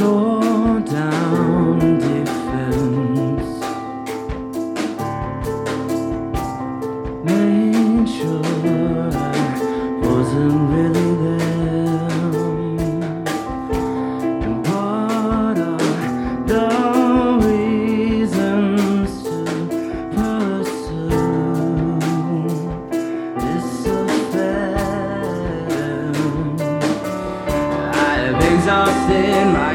down defense. Made sure I wasn't really there. And what are the reasons to pursue this affair? I've exhausted my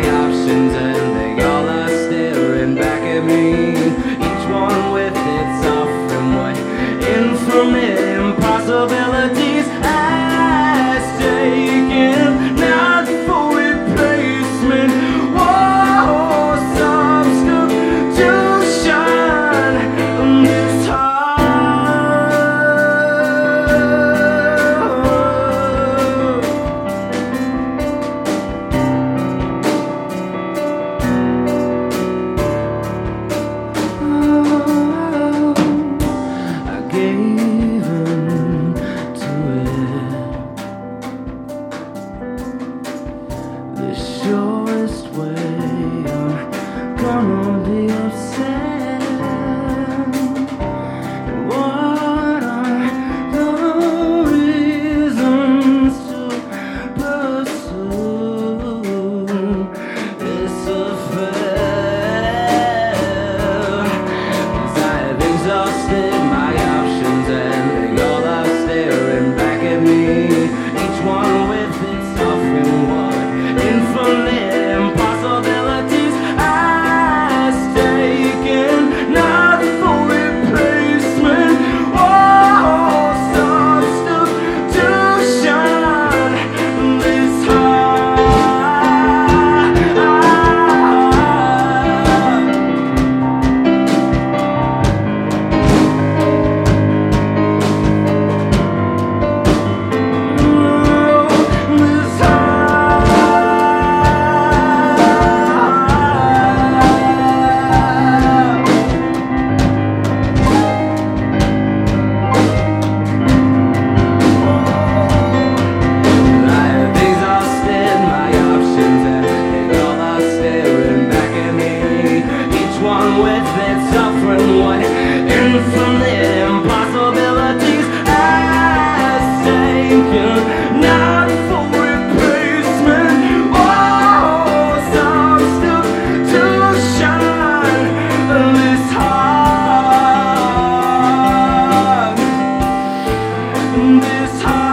this heart.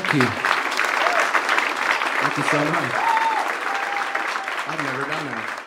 Thank you. Thank you so much. I've never done that.